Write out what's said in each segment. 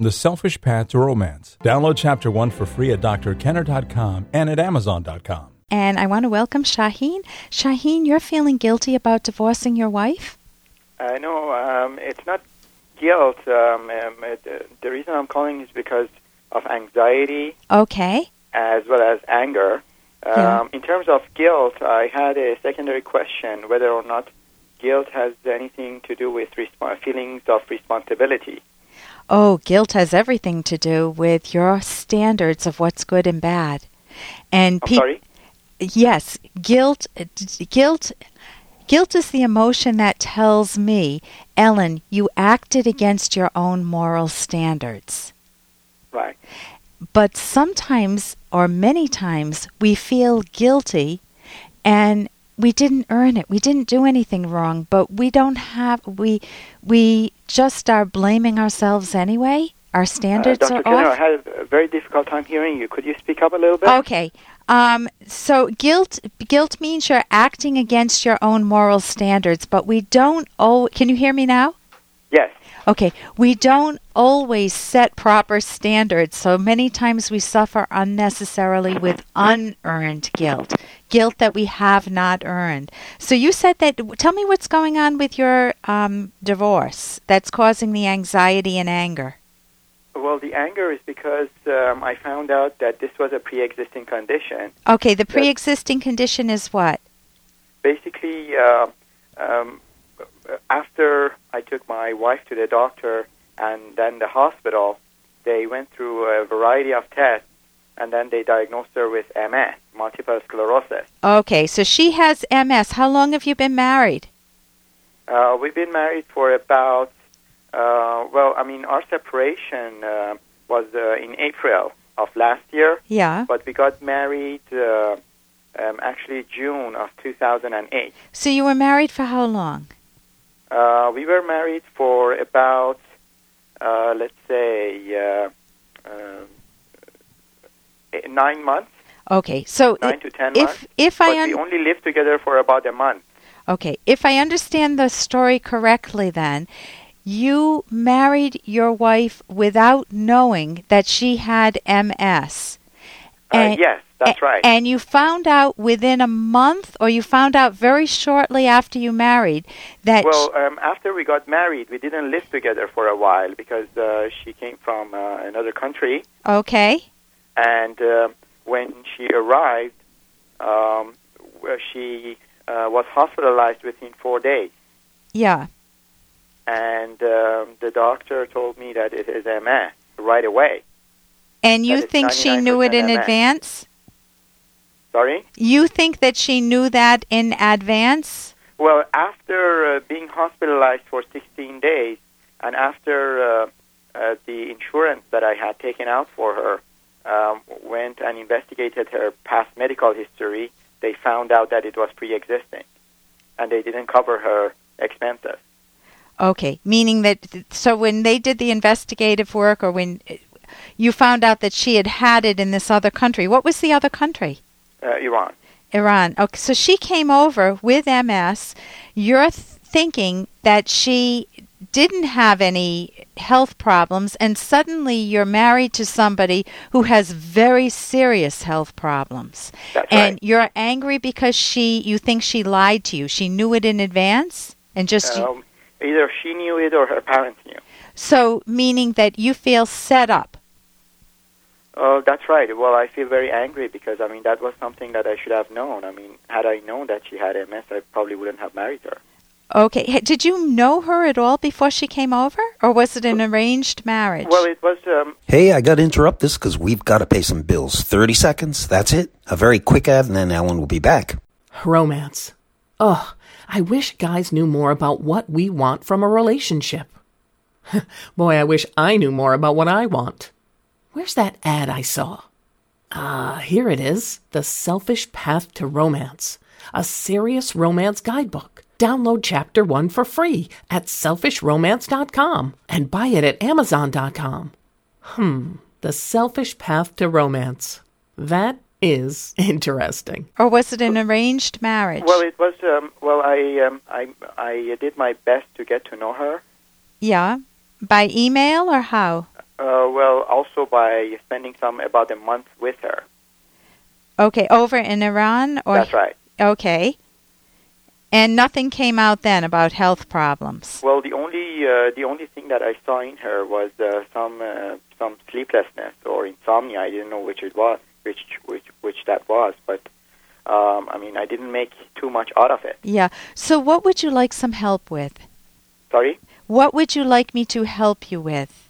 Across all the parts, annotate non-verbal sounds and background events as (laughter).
The Selfish Path to Romance. Download Chapter 1 for free at drkenner.com and at amazon.com. And I want to welcome Shaheen. Shaheen, you're feeling guilty about divorcing your wife? I know um, it's not guilt. Um, um, it, the reason I'm calling is because of anxiety Okay. as well as anger. Um, Yeah. In terms of guilt, I had a secondary question whether or not guilt has anything to do with resp- feelings of responsibility. Oh, guilt has everything to do with your standards of what's good and bad. And I'm sorry. yes, guilt guilt guilt is the emotion that tells me, Ellen, you acted against your own moral standards. Right. But sometimes or many times we feel guilty and we didn't earn it. We didn't do anything wrong, but we don't have we we just are blaming ourselves anyway. Our standards uh, Dr. are Kenner, I had a very difficult time hearing you. Could you speak up a little bit? Okay. Um, so guilt guilt means you're acting against your own moral standards, but we don't oh can you hear me now? Yes. Okay, we don't always set proper standards, so many times we suffer unnecessarily with unearned guilt, guilt that we have not earned. So you said that. Tell me what's going on with your um, divorce that's causing the anxiety and anger. Well, the anger is because um, I found out that this was a pre-existing condition. Okay, the pre-existing condition is what? basically, uh, um, after I took my wife to the doctor and then the hospital, they went through a variety of tests and then they diagnosed her with MS, multiple sclerosis. Okay, so she has MS. How long have you been married? Uh, we've been married for about, uh, well, I mean, our separation uh, was uh, in April of last year, Yeah. but we got married uh, um, actually June of 2008. So you were married for how long? Uh, we were married for about, uh, let's say, uh, uh, eh, nine months, Okay, so nine to ten months. if if I un- we only lived together for about a month. Okay, if I understand the story correctly, then you married your wife without knowing that she had MS. Uh, yes, that's right. And you found out within a month, or you found out very shortly after you married that. well, um, after we got married, we didn't live together for a while because uh, she came from uh, another country, okay, and uh, when she arrived, um, she uh, was hospitalized within four days. yeah, and um, the doctor told me that it is MS right away. And you think she knew it in 99% MS. advance? Sorry? You think that she knew that in advance? Well, after uh, being hospitalized for 16 days, and after uh, uh, the insurance that I had taken out for her um, went and investigated her past medical history, they found out that it was pre-existing, and they didn't cover her expenses. Okay, meaning that so when they did the investigative work or when you found out that she had had it in this other country. What was the other country? Uh, Iran. Iran. Okay, so she came over with MS. You're th- thinking that she didn't have any health problems and suddenly you're married to somebody who has very serious health problems. That's and right. you're angry because she you think she lied to you. She knew it in advance and just Um, either she knew it or her parents knew. So, meaning that you feel set up. Oh, that's right. Well, I feel very angry because I mean that was something that I should have known. I mean, had I known that she had MS, I probably wouldn't have married her. Okay. Did you know her at all before she came over? Or was it an arranged marriage? Well, it was um, Hey, I got to interrupt this because we've got to pay some bills. 30 seconds, that's it. A very quick ad, and then Ellen will be back. Romance. Ugh, I wish guys knew more about what we want from a relationship. (laughs) Boy, I wish I knew more about what I want. Where's that ad I saw? Ah, here it is The Selfish Path to Romance, a serious romance guidebook. Download chapter one for free at selfishromance.com and buy it at amazon.com. Hmm, The Selfish Path to Romance. That is interesting. or was it an arranged marriage? well, it was um, well, I um, I I did my best to get to know her. yeah. By email or how? Uh, well, also by spending some about a month with her. Okay, over in Iran or That's right. Okay. And nothing came out then about health problems. Well, the only uh, the only thing that I saw in her was uh, some uh, some sleeplessness or insomnia. I didn't know which it was, which which which that was, but um, I mean, I didn't make too much out of it. Yeah. So what would you like some help with? Sorry, What would you like me to help you with?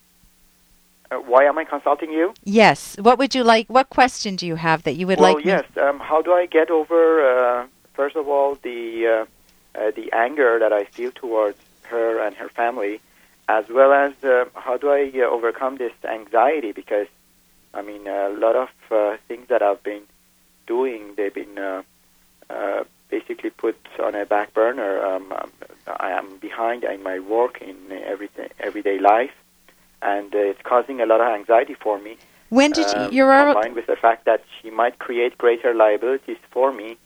Uh, why am I consulting you? Yes. What would you like? What question do you have that you would well, like me? yes. Um, how do I get over uh, first of all the uh, uh, the anger that I feel towards her and her family, as well as uh, how do I uh, overcome this anxiety? Because I mean, a lot of uh, things that I've been doing, they've been uh, uh, basically put on a back burner. Um, um, I am behind in my work in everything, everyday life, and uh, it's causing a lot of anxiety for me. When did um, you? You're combined with the fact that she might create greater liabilities for me.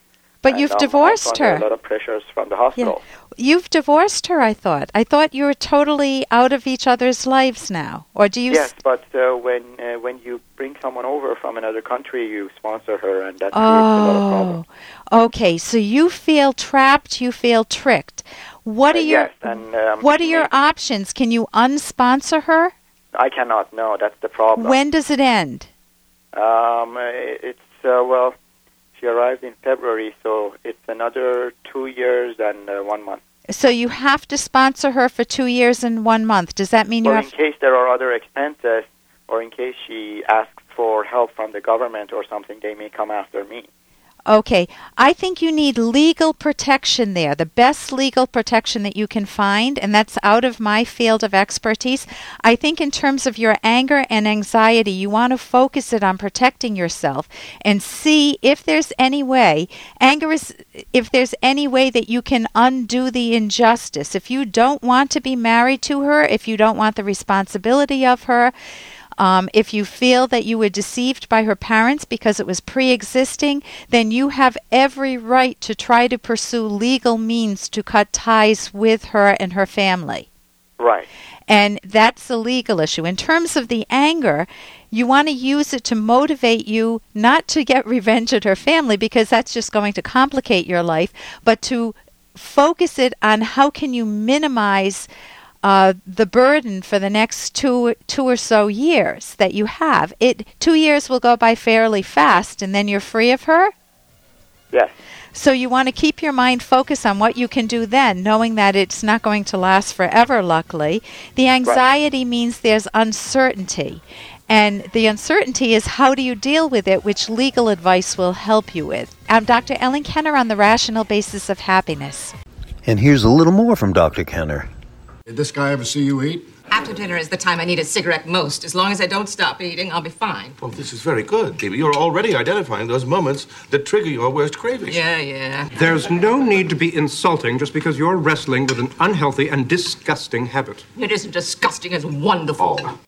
but you've I'm divorced her. A lot of pressures from the hospital. You've divorced her. I thought. I thought you were totally out of each other's lives now. Or do you? Yes, but uh, when uh, when you bring someone over from another country, you sponsor her, and that creates a lot of problems. Oh, okay. So you feel trapped. You feel tricked. What Uh, are your yes, and um, What are your options? Can you unsponsor her? I cannot. know. that's the problem. When does it end? Um, it's uh, well, she arrived in February, so it's another two years and uh, one month. So you have to sponsor her for two years and one month. Does that mean you Or in case there are other expenses, or in case she asks for help from the government or something, they may come after me. Okay, I think you need legal protection there, the best legal protection that you can find, and that's out of my field of expertise. I think, in terms of your anger and anxiety, you want to focus it on protecting yourself and see if there's any way, anger is, if there's any way that you can undo the injustice. If you don't want to be married to her, if you don't want the responsibility of her, um, if you feel that you were deceived by her parents because it was pre existing, then you have every right to try to pursue legal means to cut ties with her and her family. Right. And that's a legal issue. In terms of the anger, you want to use it to motivate you not to get (laughs) revenge at her family because that's just going to complicate your life, but to focus it on how can you minimize uh, the burden for the next two two or so years that you have. It two years will go by fairly fast, and then you're free of her. Yes. So you want to keep your mind focused on what you can do then, knowing that it's not going to last forever, luckily. The anxiety means there's uncertainty. And the uncertainty is how do you deal with it, which legal advice will help you with. I'm Dr. Ellen Kenner on the rational basis of happiness. And here's a little more from Dr. Kenner. Did this guy ever see you eat? After dinner is the time I need a cigarette most. As long as I don't stop eating, I'll be fine. Well, this is very good, Phoebe. You're already identifying those moments that trigger your worst cravings. Yeah, yeah. There's no need to be insulting just because you're wrestling with an unhealthy and disgusting habit. It isn't disgusting, it's wonderful. Oh.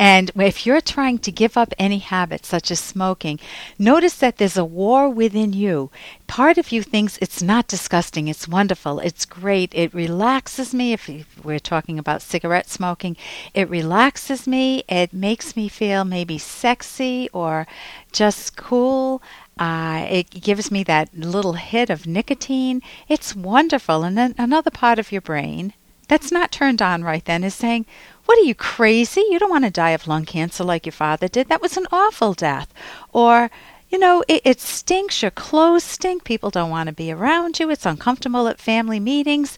And if you're trying to give up any habit, such as smoking, notice that there's a war within you. Part of you thinks it's not disgusting, it's wonderful, it's great, it relaxes me. If we're talking about cigarette smoking, it relaxes me, it makes me feel maybe sexy or just cool. Uh, it gives me that little hit of nicotine. It's wonderful. And then another part of your brain that's not turned on right then is saying, What are you crazy? You don't want to die of lung cancer like your father did. That was an awful death. Or, you know, it, it stinks. Your clothes stink. People don't want to be around you. It's uncomfortable at family meetings.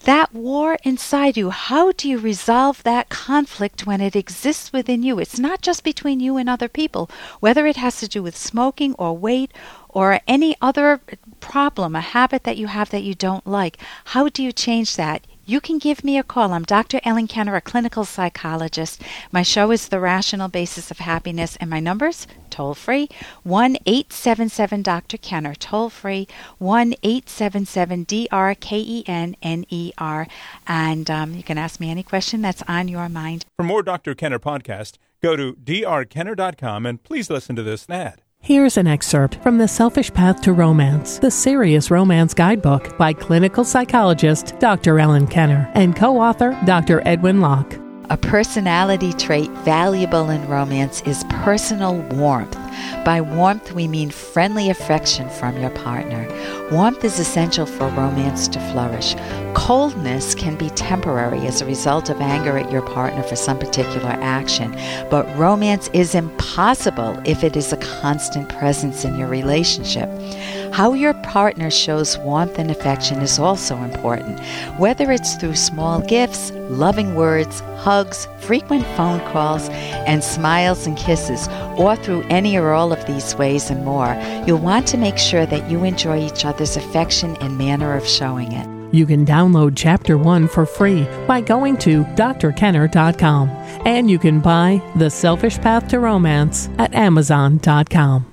That war inside you, how do you resolve that conflict when it exists within you? It's not just between you and other people, whether it has to do with smoking or weight or any other problem, a habit that you have that you don't like. How do you change that? You can give me a call. I'm Dr. Ellen Kenner, a clinical psychologist. My show is The Rational Basis of Happiness, and my number's toll free 1 877 Dr. Kenner, toll free 1 877 D R K E N N E R. And um, you can ask me any question that's on your mind. For more Dr. Kenner podcast, go to drkenner.com and please listen to this ad. Here's an excerpt from The Selfish Path to Romance, the Serious Romance Guidebook by clinical psychologist Dr. Ellen Kenner and co author Dr. Edwin Locke. A personality trait valuable in romance is personal warmth. By warmth, we mean friendly affection from your partner. Warmth is essential for romance to flourish. Coldness can be temporary as a result of anger at your partner for some particular action, but romance is impossible if it is a constant presence in your relationship. How your partner shows warmth and affection is also important, whether it's through small gifts, loving words, hugs, frequent phone calls, and smiles and kisses, or through any or all of these ways and more. You'll want to make sure that you enjoy each other's affection and manner of showing it. You can download Chapter 1 for free by going to drkenner.com. And you can buy The Selfish Path to Romance at amazon.com.